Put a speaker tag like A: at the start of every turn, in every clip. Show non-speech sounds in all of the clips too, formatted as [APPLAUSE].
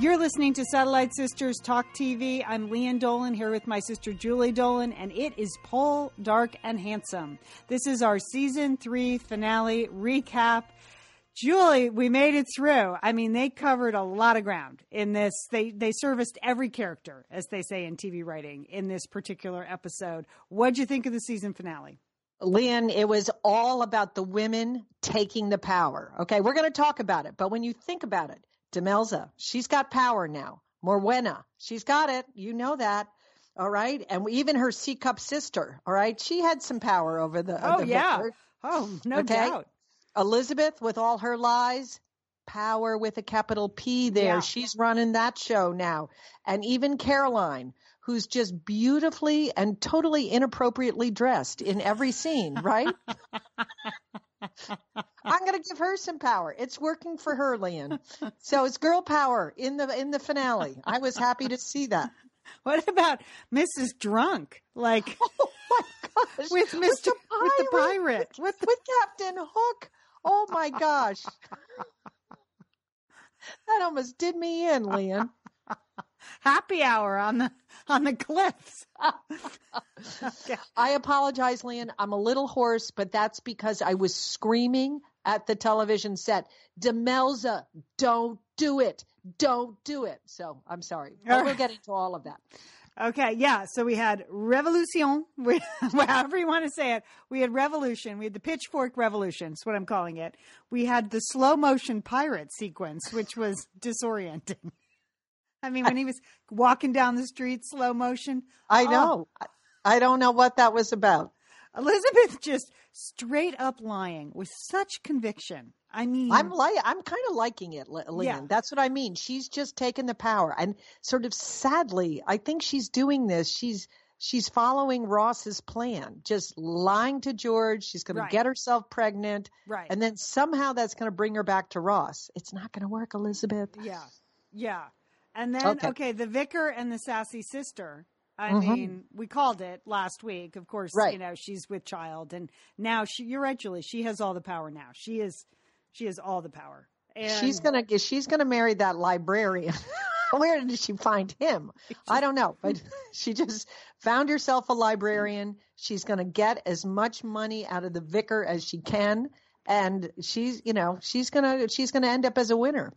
A: You're listening to Satellite Sisters Talk TV. I'm Lian Dolan here with my sister Julie Dolan, and it is Paul Dark and Handsome. This is our season three finale recap. Julie, we made it through. I mean, they covered a lot of ground in this. They they serviced every character, as they say in TV writing, in this particular episode. What'd you think of the season finale?
B: Lian, it was all about the women taking the power. Okay, we're going to talk about it, but when you think about it, Demelza, she's got power now. Morwenna, she's got it. You know that. All right. And even her C cup sister, all right, she had some power over the.
A: Oh,
B: the
A: yeah. Oh, no
B: Okay.
A: doubt.
B: Elizabeth, with all her lies, power with a capital P there.
A: Yeah.
B: She's running that show now. And even Caroline, who's just beautifully and totally inappropriately dressed in every scene, right? [LAUGHS] I'm going to give her some power. It's working for her, Lian. So it's girl power in the in the finale. I was happy to see that.
A: What about Mrs. Drunk? Like [LAUGHS]
B: Oh my gosh.
A: with Mr. with the pirate.
B: With, with Captain Hook. Oh my gosh. [LAUGHS] That almost did me in, Lian.
A: Happy hour on the on the cliffs. [LAUGHS]
B: I apologize, Lian. I'm a little hoarse, but that's because I was screaming at the television set. Demelza, don't do it. Don't do it. So I'm sorry. But we'll get into all of that.
A: Okay, yeah. So we had revolution, we- [LAUGHS] however you want to say it. We had revolution. We had the pitchfork revolution. That's what I'm calling it. We had the slow motion pirate sequence, which was disorienting. I mean, when he was walking down the street, slow motion.
B: I
A: Oh,
B: know. I- I don't know what that was about.
A: Elizabeth just straight up lying with such conviction. I mean,
B: I'm like I'm kind of liking it, Lian.
A: Yeah.
B: That's what I mean. She's just taken the power, and sort of sadly, I think she's doing this. She's she's following Ross's plan, just lying to George. She's going
A: Right.
B: to get herself pregnant,
A: right.
B: and then somehow that's going to bring her back to Ross. It's not going to work, Elizabeth.
A: Yeah. Yeah. And then,
B: Okay.
A: okay, the vicar and the sassy sister. I
B: Mhm.
A: mean, we called it last week. Of course,
B: Right.
A: you know, she's with child. And now she, you're right, Julie, she has all the power now. She is, she has all the power. And
B: she's gonna she's gonna marry that librarian. [LAUGHS] Where did she find him? [LAUGHS] I don't know, but [LAUGHS] she just found herself a librarian. She's gonna get as much money out of the vicar as she can, and she's you know she's gonna she's gonna end up as a winner.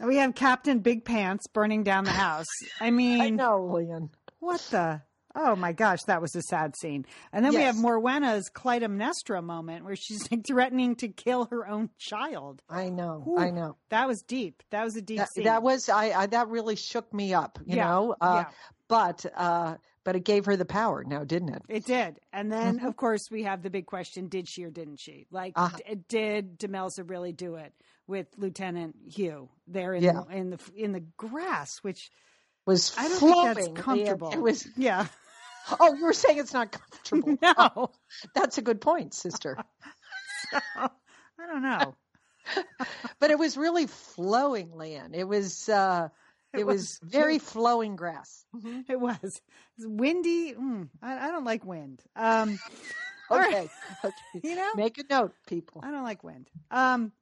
A: We have Captain Big Pants burning down the house. I [LAUGHS] mean,
B: I know, Lian.
A: what the? Oh my gosh, that was a sad scene. And then we have
B: Yes.
A: Morwenna's Clytemnestra moment where she's like threatening to kill her own child.
B: I know,
A: Whew.
B: I know.
A: That was deep. That was a deep
B: That,
A: scene.
B: that was I, I that really shook me up, you
A: Yeah,
B: know. Uh,
A: yeah.
B: But uh, but it gave her the power now, didn't it?
A: It did. And then,
B: Mhm.
A: of course, we have the big question did she or didn't she? Like,
B: Uh-huh.
A: d- did Demelza really do it with Lieutenant Hugh there in,
B: Yeah.
A: the, in, the, in the grass, which
B: Was
A: I don't
B: flowing.
A: think that's comfortable.
B: It was.
A: Yeah. [LAUGHS]
B: Oh, you were saying it's not comfortable. [LAUGHS]
A: No.
B: That's a good point, sister. [LAUGHS]
A: so, I don't know.
B: but it was really flowing land. It was uh it,
A: It
B: was,
A: was
B: very flowing grass.
A: It was. It was windy. Mm, I, I don't like wind. Um, all right.
B: Okay. okay.
A: You know?
B: Make a note, people.
A: I don't like wind. Um,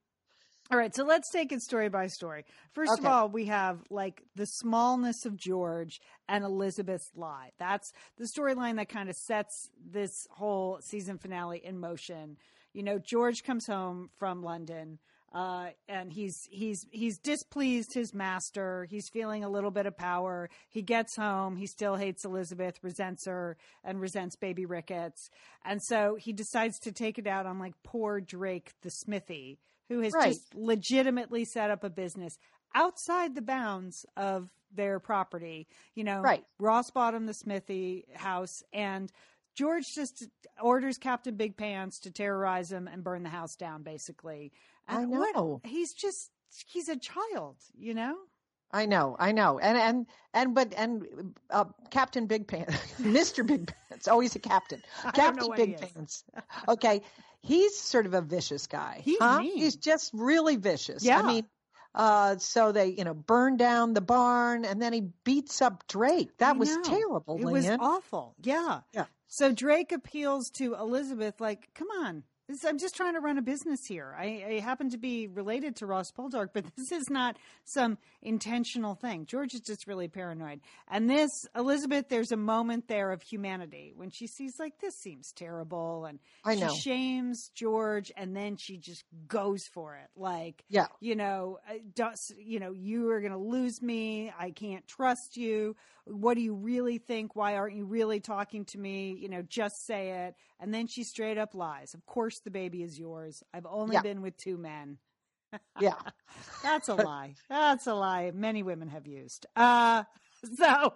A: all right, so let's take it story by story. First of all, we have like the smallness of George and Elizabeth's lie. That's the storyline that kind of sets this whole season finale in motion. You know, George comes home from London. Uh, and he's he's he's displeased his master. He's feeling a little bit of power. He gets home. He still hates Elizabeth, resents her, and resents Baby Ricketts. And so he decides to take it out on like poor Drake the Smithy, who has
B: Right.
A: just legitimately set up a business outside the bounds of their property. You know,
B: Right.
A: Ross Bottom, the Smithy house, and George just orders Captain Big Pants to terrorize him and burn the house down, basically.
B: I
A: And what-
B: know.
A: he's just he's a child, you know.
B: I know, I know. And and and but and uh, Captain Big Pants, [LAUGHS] Mr. Big Pants, always a captain. [LAUGHS] Captain
A: know what he
B: Big. Pants. Okay. He's sort of a vicious guy.
A: He's
B: huh?
A: mean.
B: He's just really vicious.
A: Yeah.
B: I mean, uh, so they, you know, burn down the barn and then he beats up Drake. That was terrible,
A: It was awful. Yeah.
B: Yeah.
A: So Drake appeals to Elizabeth, like, come on, This, I'm just trying to run a business here. I, I happen to be related to Ross Poldark, but [LAUGHS] this is not some intentional thing. George is just really paranoid. And this, Elizabeth, there's a moment there of humanity when she sees, like, this seems terrible. And
B: I know.
A: she shames George, and then she just goes for it. Like,
B: Yeah.
A: you know, uh, you know, you are going to lose me. I can't trust you. What do you really think? Why aren't you really talking to me? You know, just say it. And then she straight up lies. Of course, the baby is yours. I've only
B: Yeah.
A: been with two men. [LAUGHS]
B: Yeah.
A: That's a lie. That's a lie. Many women have used. Uh, [LAUGHS] so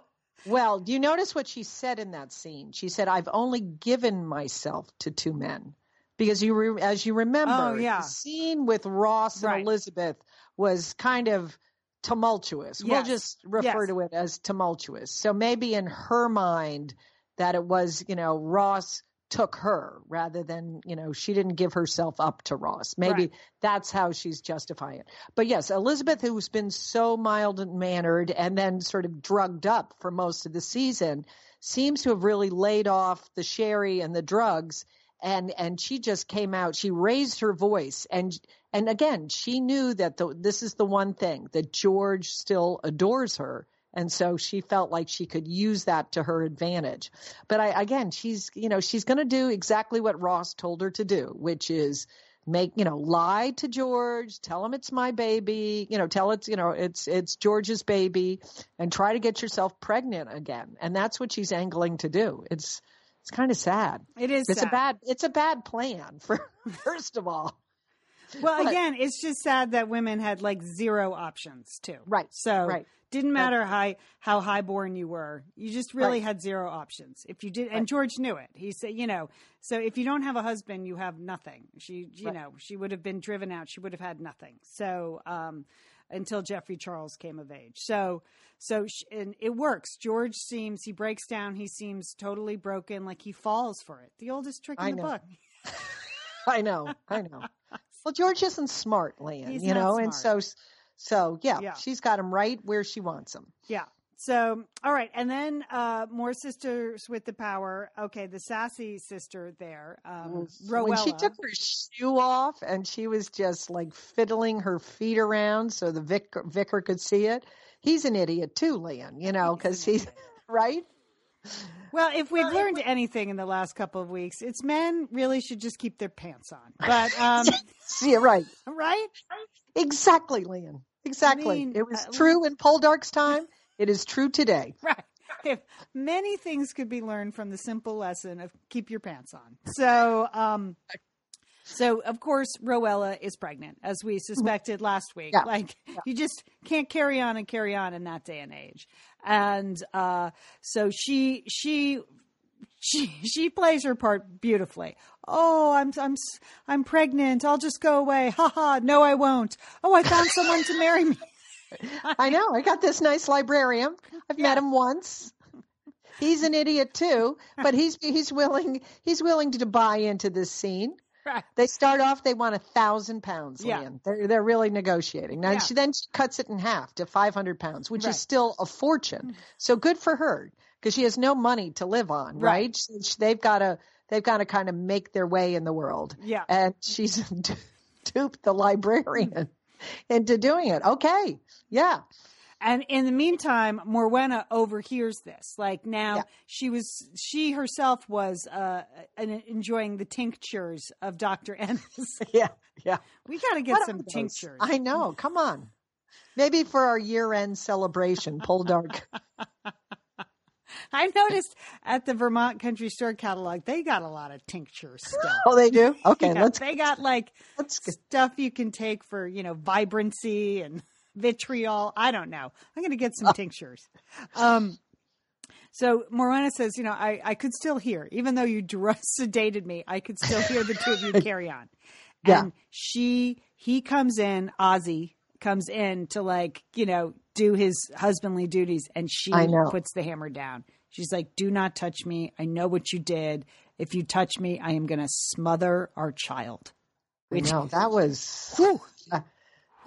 B: Well, do you notice what she said in that scene? She said, "I've only given myself to two men." Because you, re- as you remember,
A: Oh, yeah.
B: the scene with Ross
A: Right.
B: and Elizabeth was kind of tumultuous. We'll just refer
A: Yes.
B: to it as tumultuous. So maybe in her mind, that it was, you know, Ross took her rather than, you know, she didn't give herself up to Ross. Maybe
A: Right.
B: that's how she's justifying it. But yes, Elizabeth, who's been so mild and mannered and then sort of drugged up for most of the season, seems to have really laid off the sherry and the drugs. And and she just came out. She raised her voice, and and again, she knew that the, this is the one thing that George still adores her, and so she felt like she could use that to her advantage. But I again, she's you know she's going to do exactly what Ross told her to do, which is make you know lie to George, tell him it's my baby, you know, tell it's you know it's it's George's baby, and try to get yourself pregnant again. And that's what she's angling to do. It's it's kind of sad.
A: it is.
B: It's
A: sad.
B: a bad it's a bad plan for [LAUGHS] first of all.
A: Well,
B: but-
A: again, it's just sad that women had like zero options too.
B: Right,
A: So
B: right.
A: didn't matter how how highborn you were. You just really
B: Right.
A: had zero options. If you did, and George knew it. He said, you know, so if you don't have a husband, you have nothing. She, you
B: Right.
A: know, she would have been driven out. She would have had nothing. So um, until Geoffrey Charles came of age. So so sh and it works. George seems he breaks down. He seems totally broken, like he falls for it. The oldest trick in
B: I
A: the
B: know.
A: book. [LAUGHS]
B: I know, I know. Well, George isn't smart, Lan,
A: He's
B: you know, and so so yeah,
A: Yeah.
B: she's got him right where she wants him.
A: Yeah. So, all right. And then uh, more sisters with the power. Okay, the sassy sister there, um, Rowella.
B: When she took her shoe off and she was just like fiddling her feet around so the vicar, vicar could see it, he's an idiot too, Lan, you know, because he's [LAUGHS] right.
A: Well, if we've
B: Well,
A: learned anything in the last couple of weeks, it's men really should just keep their pants on. But, [LAUGHS] um,
B: Yeah, right.
A: right?
B: Exactly, Lan. Exactly.
A: mean,
B: it was
A: uh,
B: true in Poldark's time. [LAUGHS] It is true today.
A: Right. If many things could be learned from the simple lesson of keep your pants on. So, um, so of course, Rowella is pregnant, as we suspected last week.
B: Yeah.
A: Like you just can't carry on and carry on in that day and age. And uh, so she she she [LAUGHS] she plays her part beautifully. Oh, I'm I'm I'm pregnant. I'll just go away. Ha ha. No, I won't. Oh, I found someone to marry me. [LAUGHS]
B: I know. I got this nice librarian. I've met him once. He's an idiot too, but he's he's willing he's willing to buy into this scene. [LAUGHS]
A: Right.
B: They start off. They want a thousand pounds.
A: Yeah.
B: They're they're really negotiating. Now
A: Yeah.
B: she then she cuts it in half to five hundred pounds, which
A: Right. Mm-hmm.
B: is still a fortune. So good for her because she has no money to live on,
A: Right.
B: right? So she- they've got to they've got to kind of make their way in the world.
A: Yeah.
B: and she's [LAUGHS] duped the librarian [LAUGHS] into doing it. Okay, yeah.
A: And in the meantime, Morwenna overhears this. Like now,
B: Yeah.
A: she was she herself was uh, an- enjoying the tinctures of Doctor Enys. [LAUGHS]
B: Yeah, yeah.
A: we got to get
B: What
A: some tinctures.
B: I know. Come on. Maybe for our year-end celebration, Poldark. [LAUGHS]
A: I noticed at the Vermont Country Store catalog they got a lot of tinctures still.
B: Oh, they do. Okay,
A: Yeah,
B: let's
A: they got like
B: let's
A: stuff you can take for you know vibrancy and vitriol. I don't know. I'm going to get some tinctures. Um, so Morwenna says, you know, I, I could still hear, even though you [LAUGHS] sedated me, I could still hear the two of you [LAUGHS] carry on.
B: Yeah.
A: And she, he comes in, Ozzy comes in to like, you know, do his husbandly duties, and she puts the hammer down. She's like, "Do not touch me. I know what you did. If you touch me, I am going to smother our child."
B: I know that was whew,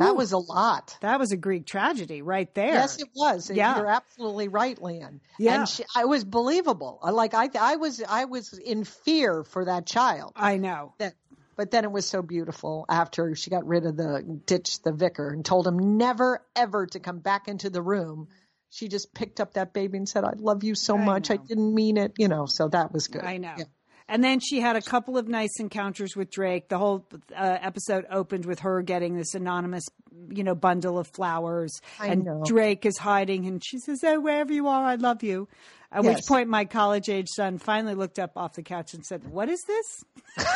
B: that, that was a lot.
A: That was a Greek tragedy right there.
B: Yes, it was.
A: Yeah.
B: You're absolutely right, Lian.
A: Yeah.
B: And she, I was believable. Like I, I was, I was in fear for that child.
A: I know.
B: That But then it was so beautiful after she got rid of the ditch the vicar and told him never ever to come back into the room. She just picked up that baby and said, "I love you so
A: I
B: much. I didn't mean it." You know, so that was good.
A: I know.
B: Yeah.
A: And then she had a couple of nice encounters with Drake. The whole uh, episode opened with her getting this anonymous, you know, bundle of flowers,
B: I
A: and
B: know.
A: Drake is hiding, and she says, "Oh, wherever you are, I love you." At which point, my college-age son finally looked up off the couch and said, "What is this? [LAUGHS]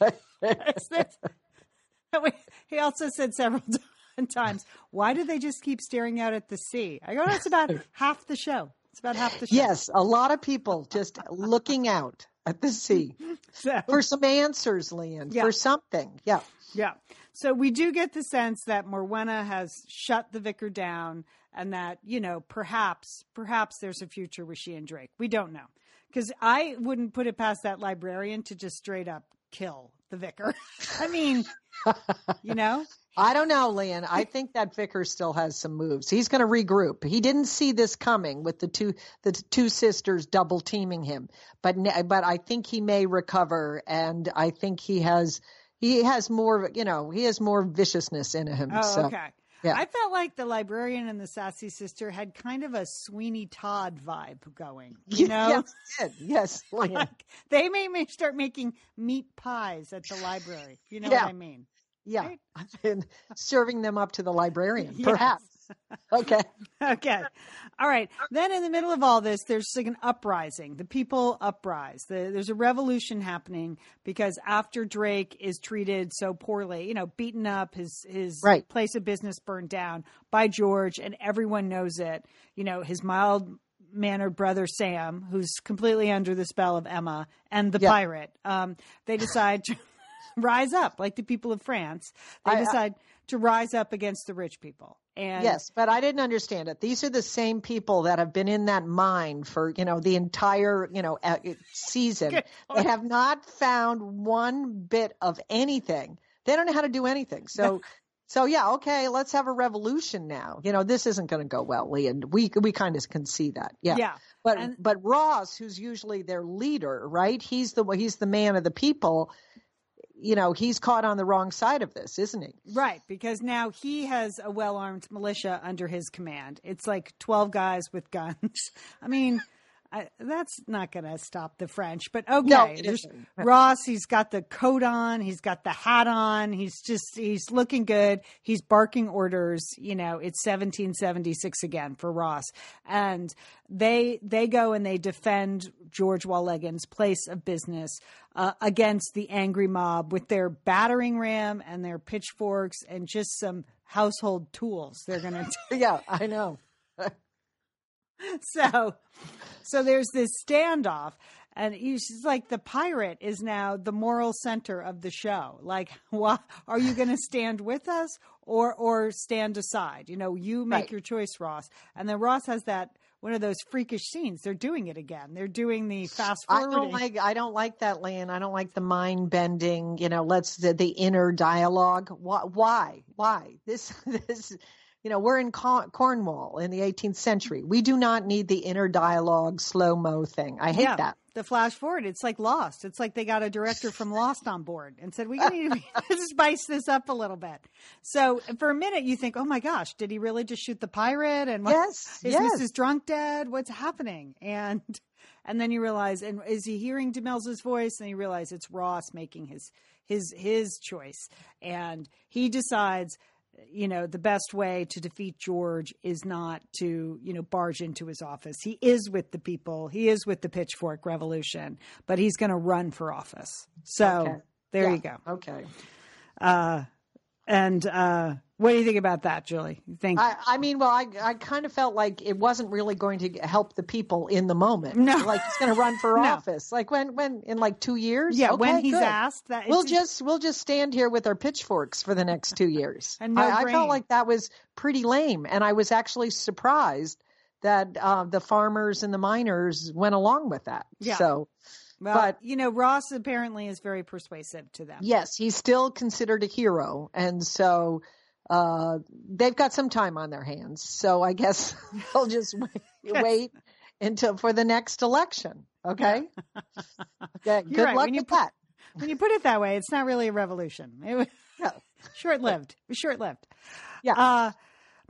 A: [LAUGHS] What is this?" He also said several [LAUGHS] times, "Why do they just keep staring out at the sea?" I go, "That's about half the show. It's about half the show."
B: Yes, a lot of people just looking out at the sea [LAUGHS]
A: So-
B: for some answers, Lian,
A: Yeah.
B: for something. Yeah.
A: Yeah. So we do get the sense that Morwenna has shut the vicar down and that, you know, perhaps, perhaps there's a future with she and Drake. We don't know. Because I wouldn't put it past that librarian to just straight up kill the vicar. [LAUGHS] I mean, you [LAUGHS] know?
B: I don't know, Lian. I think that vicar still has some moves. He's going to regroup. He didn't see this coming with the two the two sisters double teaming him, but but I think he may recover, and I think he has he has more you know he has more viciousness in him.
A: Oh,
B: so,
A: okay.
B: Yeah.
A: I felt like the librarian and the sassy sister had kind of a Sweeney Todd vibe going, you [LAUGHS] know?
B: yes, [LAUGHS] yes.
A: Like they may, may start making meat pies at the library. You know
B: Yeah.
A: what I mean?
B: yeah,
A: right? [LAUGHS]
B: and serving them up to the librarian, perhaps. Okay. [LAUGHS]
A: okay. All right. Then in the middle of all this, there's like an uprising. The people uprise. The, there's a revolution happening because after Drake is treated so poorly, you know, beaten up, his his
B: Right.
A: place of business burned down by George, and everyone knows it. You know, his mild mannered brother Sam, who's completely under the spell of Emma, and the
B: Yeah.
A: pirate. Um, they decide to [LAUGHS] rise up, like the people of France. They
B: I- I-
A: decide to rise up against the rich people. And
B: Yes, but I didn't understand it. These are the same people that have been in that mine for, you know, the entire, you know, season. They have not found one bit of anything. They don't know how to do anything. So [LAUGHS] so yeah, okay, let's have a revolution now. You know, this isn't going to go well, Lee, and we we kind of can see that. Yeah.
A: Yeah.
B: But
A: And-
B: but Ross, who's usually their leader, right? He's the he's the man of the people. You know, he's caught on the wrong side of this, isn't he?
A: Right, because now he has a well armed militia under his command. It's like 12 guys with guns. [LAUGHS] I mean, I, that's not going to stop the French, but okay.
B: No,
A: There's. Ross, he's got the coat on, he's got the hat on, he's just, he's looking good. He's barking orders. You know, it's 1776 again for Ross. And they, they go and they defend George Warleggan's place of business uh, against the angry mob with their battering ram and their pitchforks and just some household tools. They're going [LAUGHS] to
B: Yeah, I know. [LAUGHS] [LAUGHS]
A: so so there's this standoff and he's like the pirate is now the moral center of the show like [LAUGHS] why are you going to stand with us or or stand aside you know you make
B: Right.
A: your choice ross and then ross has that one of those freakish scenes they're doing it again they're doing the fast
B: I don't like I don't like that, Lan. I don't like the mind bending. You know, let's the, the inner dialogue. Why? Why? Why? This [LAUGHS] this. You know, we're in Corn- Cornwall in the 18th century. We do not need the inner dialogue slow mo thing. I hate
A: yeah,
B: that.
A: the flash forward. It's like Lost. It's like they got a director from Lost on board and said, "We need to [LAUGHS] [LAUGHS] spice this up a little bit." So for a minute, you think, "Oh my gosh, did he really just shoot the pirate?" And what,
B: Yes,
A: is
B: yes.
A: Mrs. Drunk dead? What's happening? And and then you realize, and is he hearing Demelza's voice? And you realize it's Ross making his his his choice, and he decides. You know, the best way to defeat George is not to, you know, barge into his office. He is with the people. He is with the pitchfork revolution, but he's going to run for office. So
B: Okay.
A: there
B: Yeah,
A: you go.
B: Okay.
A: Uh, and uh, what do you think about that, Julie? You think
B: I, I mean, well, I, I kind of felt like it wasn't really going to help the people in the moment.
A: No.
B: Like he's going to run for [LAUGHS]
A: No.
B: office. Like when, when in like two years.
A: yeah, when he's
B: good.
A: asked that
B: we'll just we'll just stand here with our pitchforks for the next two years. [LAUGHS]
A: And no
B: I, I felt like that was pretty lame, and I was actually surprised that uh, the farmers and the miners went along with that.
A: Yeah.
B: So
A: well,
B: but-
A: you know, Ross apparently is very persuasive to them.
B: yes, he's still considered a hero, and so uh, they've got some time on their hands. So I guess [LAUGHS] they'll just [LAUGHS] wait, wait until for the next election. Okay. [LAUGHS] Okay. Good
A: right.
B: luck
A: When you
B: with
A: put-
B: that.
A: when you put it that way, it's not really a revolution. It was
B: No.
A: short lived. Short lived.
B: Yeah.
A: Uh,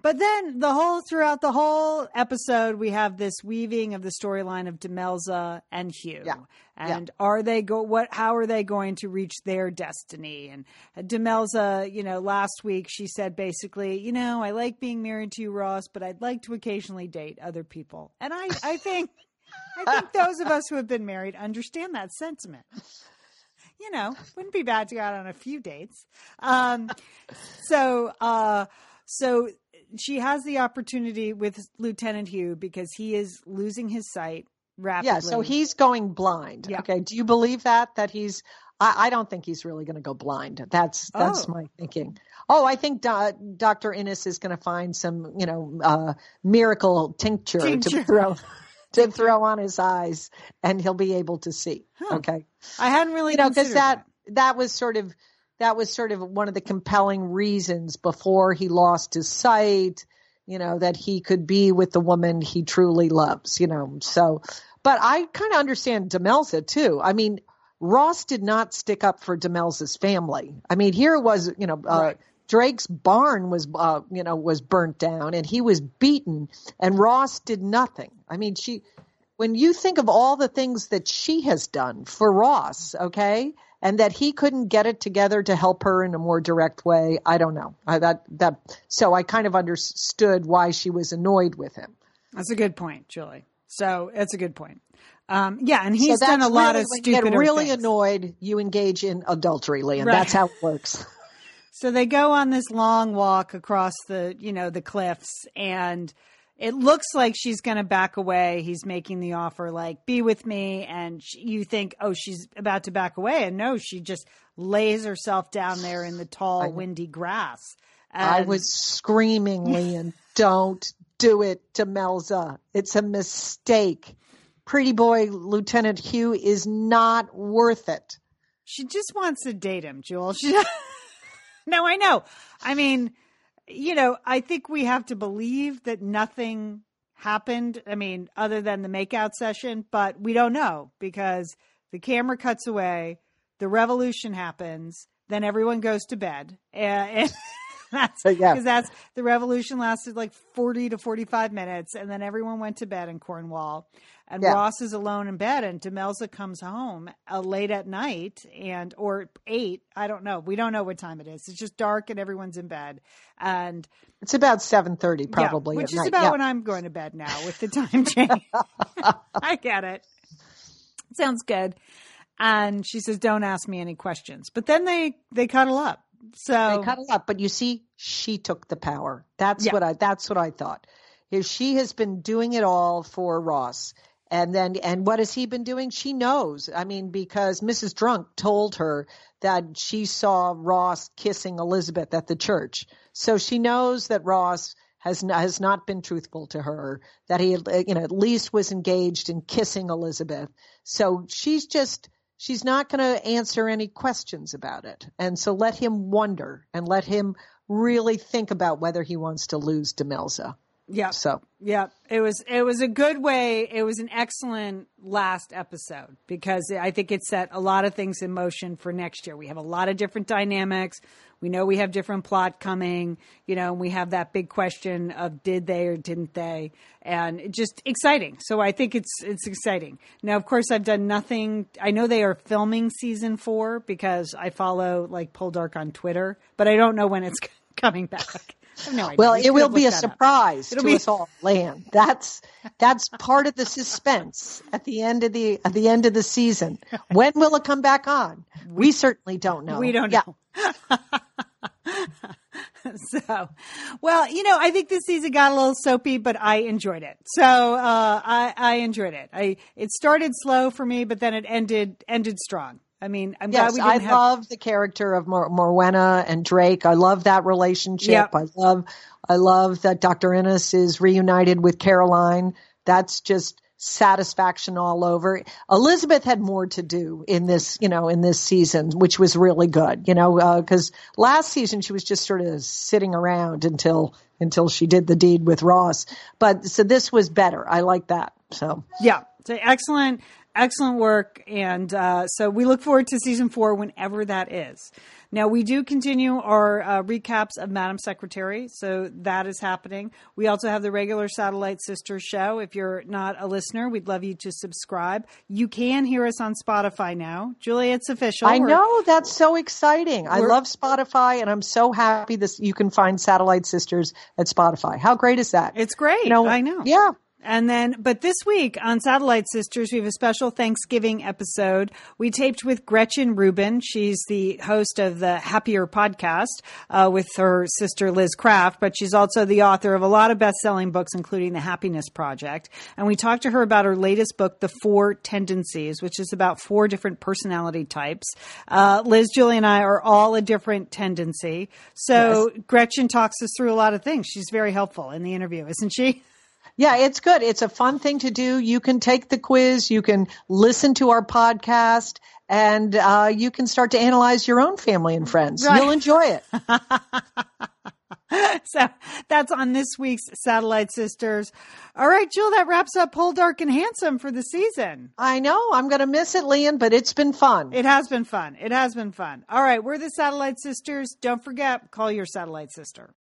A: but then the whole throughout the whole episode, we have this weaving of the storyline of Demelza and Hugh.
B: Yeah.
A: And are they go what how are they going to reach their destiny? And Demelza, you know, last week she said basically, you know, I like being married to you, Ross, but I'd like to occasionally date other people. And I, I think I think those of us who have been married understand that sentiment. You know, wouldn't be bad to go out on a few dates. Um, so, uh, so she has the opportunity with Lieutenant Hugh because he is losing his sight rapidly.
B: Yeah, so he's going blind.
A: Yeah.
B: Okay. Do you believe that? That he's I, I don't think he's really going to go blind. That's that's
A: Oh.
B: my thinking. Oh, I think Do, Dr. Enys is going to find some, you know, uh, miracle tincture,
A: Tincture.
B: to throw [LAUGHS] to throw on his eyes, and he'll be able to see.
A: Huh.
B: Okay.
A: I hadn't really
B: you know because
A: considered
B: that that was sort of that was sort of one of the compelling reasons before he lost his sight you know that he could be with the woman he truly loves you know so but i kind of understand demelza too i mean ross did not stick up for demelza's family i mean here it was you know uh,
A: Right.
B: Drake's barn was, uh, you know, was burnt down, and he was beaten, and Ross did nothing. I mean, she, when you think of all the things that she has done for Ross, okay, and that he couldn't get it together to help her in a more direct way, I don't know. I, that that so I kind of understood why she was annoyed with him.
A: That's a good point, Julie. So that's a good point. Um, yeah, and he's
B: so
A: done a lot
B: really,
A: of stupid
B: get really
A: things.
B: annoyed. You engage in adultery, Liam.
A: Right.
B: That's how it works. [LAUGHS] [LAUGHS]
A: So they go on this long walk across the, you know, the cliffs and it looks like she's going to back away. He's making the offer like, be with me. And she, you think, oh, she's about to back away. And no, she just lays herself down there in the tall, windy grass. And- I
B: was screaming, Liam, [LAUGHS] don't do it Demelza. It's a mistake. Pretty boy Lieutenant Hugh is not worth it.
A: She just wants to date him, Jewel. [LAUGHS] She, [LAUGHS] no, I know. I mean, you know, I think we have to believe that nothing happened. I mean, other than the makeout session, but we don't know because the camera cuts away, the revolution happens, then everyone goes to bed, and, [LAUGHS] [LAUGHS] that's
B: Yeah.
A: because that's the revolution lasted like forty to forty-five minutes, and then everyone went to bed in Cornwall. And
B: Yeah.
A: Ross is alone in bed, and Demelza comes home uh, late at night, and or eight. I don't know. We don't know what time it is. It's just dark, and everyone's in bed. And
B: It's about seven thirty, probably.
A: yeah, which is
B: night.
A: about
B: Yeah.
A: when I'm going to bed now with the time [LAUGHS] change. I get it. Sounds good. And she says, "Don't ask me any questions." But then they they cuddle up. So
B: They cuddle up, but you see, she took the power. That's
A: Yeah.
B: what I. That's what I thought. Is she has been doing it all for Ross, and then and what has he been doing? She knows. I mean, because Mrs. Drunk told her that she saw Ross kissing Elizabeth at the church, so she knows that Ross has n- has not been truthful to her. That he, you know, at least was engaged in kissing Elizabeth. So she's just she's not going to answer any questions about it. And so let him wonder and let him really think about whether he wants to lose Demelza.
A: Yeah,
B: So
A: Yeah, it was it was a good way. It was an excellent last episode because I think it set a lot of things in motion for next year. We have a lot of different dynamics. We know we have different plot coming. You know, and we have that big question of did they or didn't they, and it just exciting. So I think it's it's exciting. Now, of course, I've done nothing. I know they are filming season four because I follow like Poldark on Twitter, but I don't know when it's [LAUGHS] coming back. No
B: well, it will be a
A: looked that up.
B: surprise
A: It'll
B: to
A: be-
B: us all, Lan. That's that's part of the suspense at the end of the at the end of the season. When will it come back on? We certainly don't know.
A: We don't
B: Yeah.
A: know. [LAUGHS] so, well, you know, I think this season got a little soapy, but I enjoyed it. So, uh, I, I enjoyed it. I, it started slow for me, but then it ended, ended strong. I mean, I'm glad
B: Yes,
A: we
B: I
A: didn't have,
B: love the character of Mor- Morwenna and Drake. I love that relationship.
A: Yep.
B: I love, I love that Dr. Enys is reunited with Caroline. That's just satisfaction all over. Elizabeth had more to do in this, you know, in this season, which was really good, you know, uh, because last season she was just sort of sitting around until until she did the deed with Ross. But so this was better. I like that. So
A: yeah, so excellent. Excellent work. And uh, so we look forward to season four whenever that is. Now, we do continue our uh, recaps of Madam Secretary, so that is happening. We also have the regular Satellite Sisters show. If you're not a listener, we'd love you to subscribe. You can hear us on Spotify now. Julia, it's official.
B: I know. That's so exciting. I love Spotify, and I'm so happy this you can find Satellite Sisters at Spotify. How great is that?
A: It's great.
B: You know,
A: I know.
B: Yeah.
A: And then, but this week on Satellite Sisters, we have a special Thanksgiving episode. We taped with Gretchen Rubin. She's the host of the Happier podcast uh, with her sister Liz Craft, but she's also the author of a lot of best selling books, including The Happiness Project. And we talked to her about her latest book, The Four Tendencies, which is about four different personality types. Uh, Liz, Julie, and I are all a different tendency. So yes. Gretchen talks us through a lot of things. She's very helpful in the interview, isn't she? [LAUGHS]
B: Yeah, it's good. It's a fun thing to do. You can take the quiz, you can listen to our podcast, and uh, you can start to analyze your own family and friends. Right. You'll enjoy it. [LAUGHS]
A: so that's on this week's Satellite Sisters. All right, Jill, that wraps up Poldark and Handsome for the season.
B: I know. I'm going to miss it, Lian, but it's been fun.
A: It has been fun. It has been fun. All right, we're the Satellite Sisters. Don't forget, call your Satellite Sister.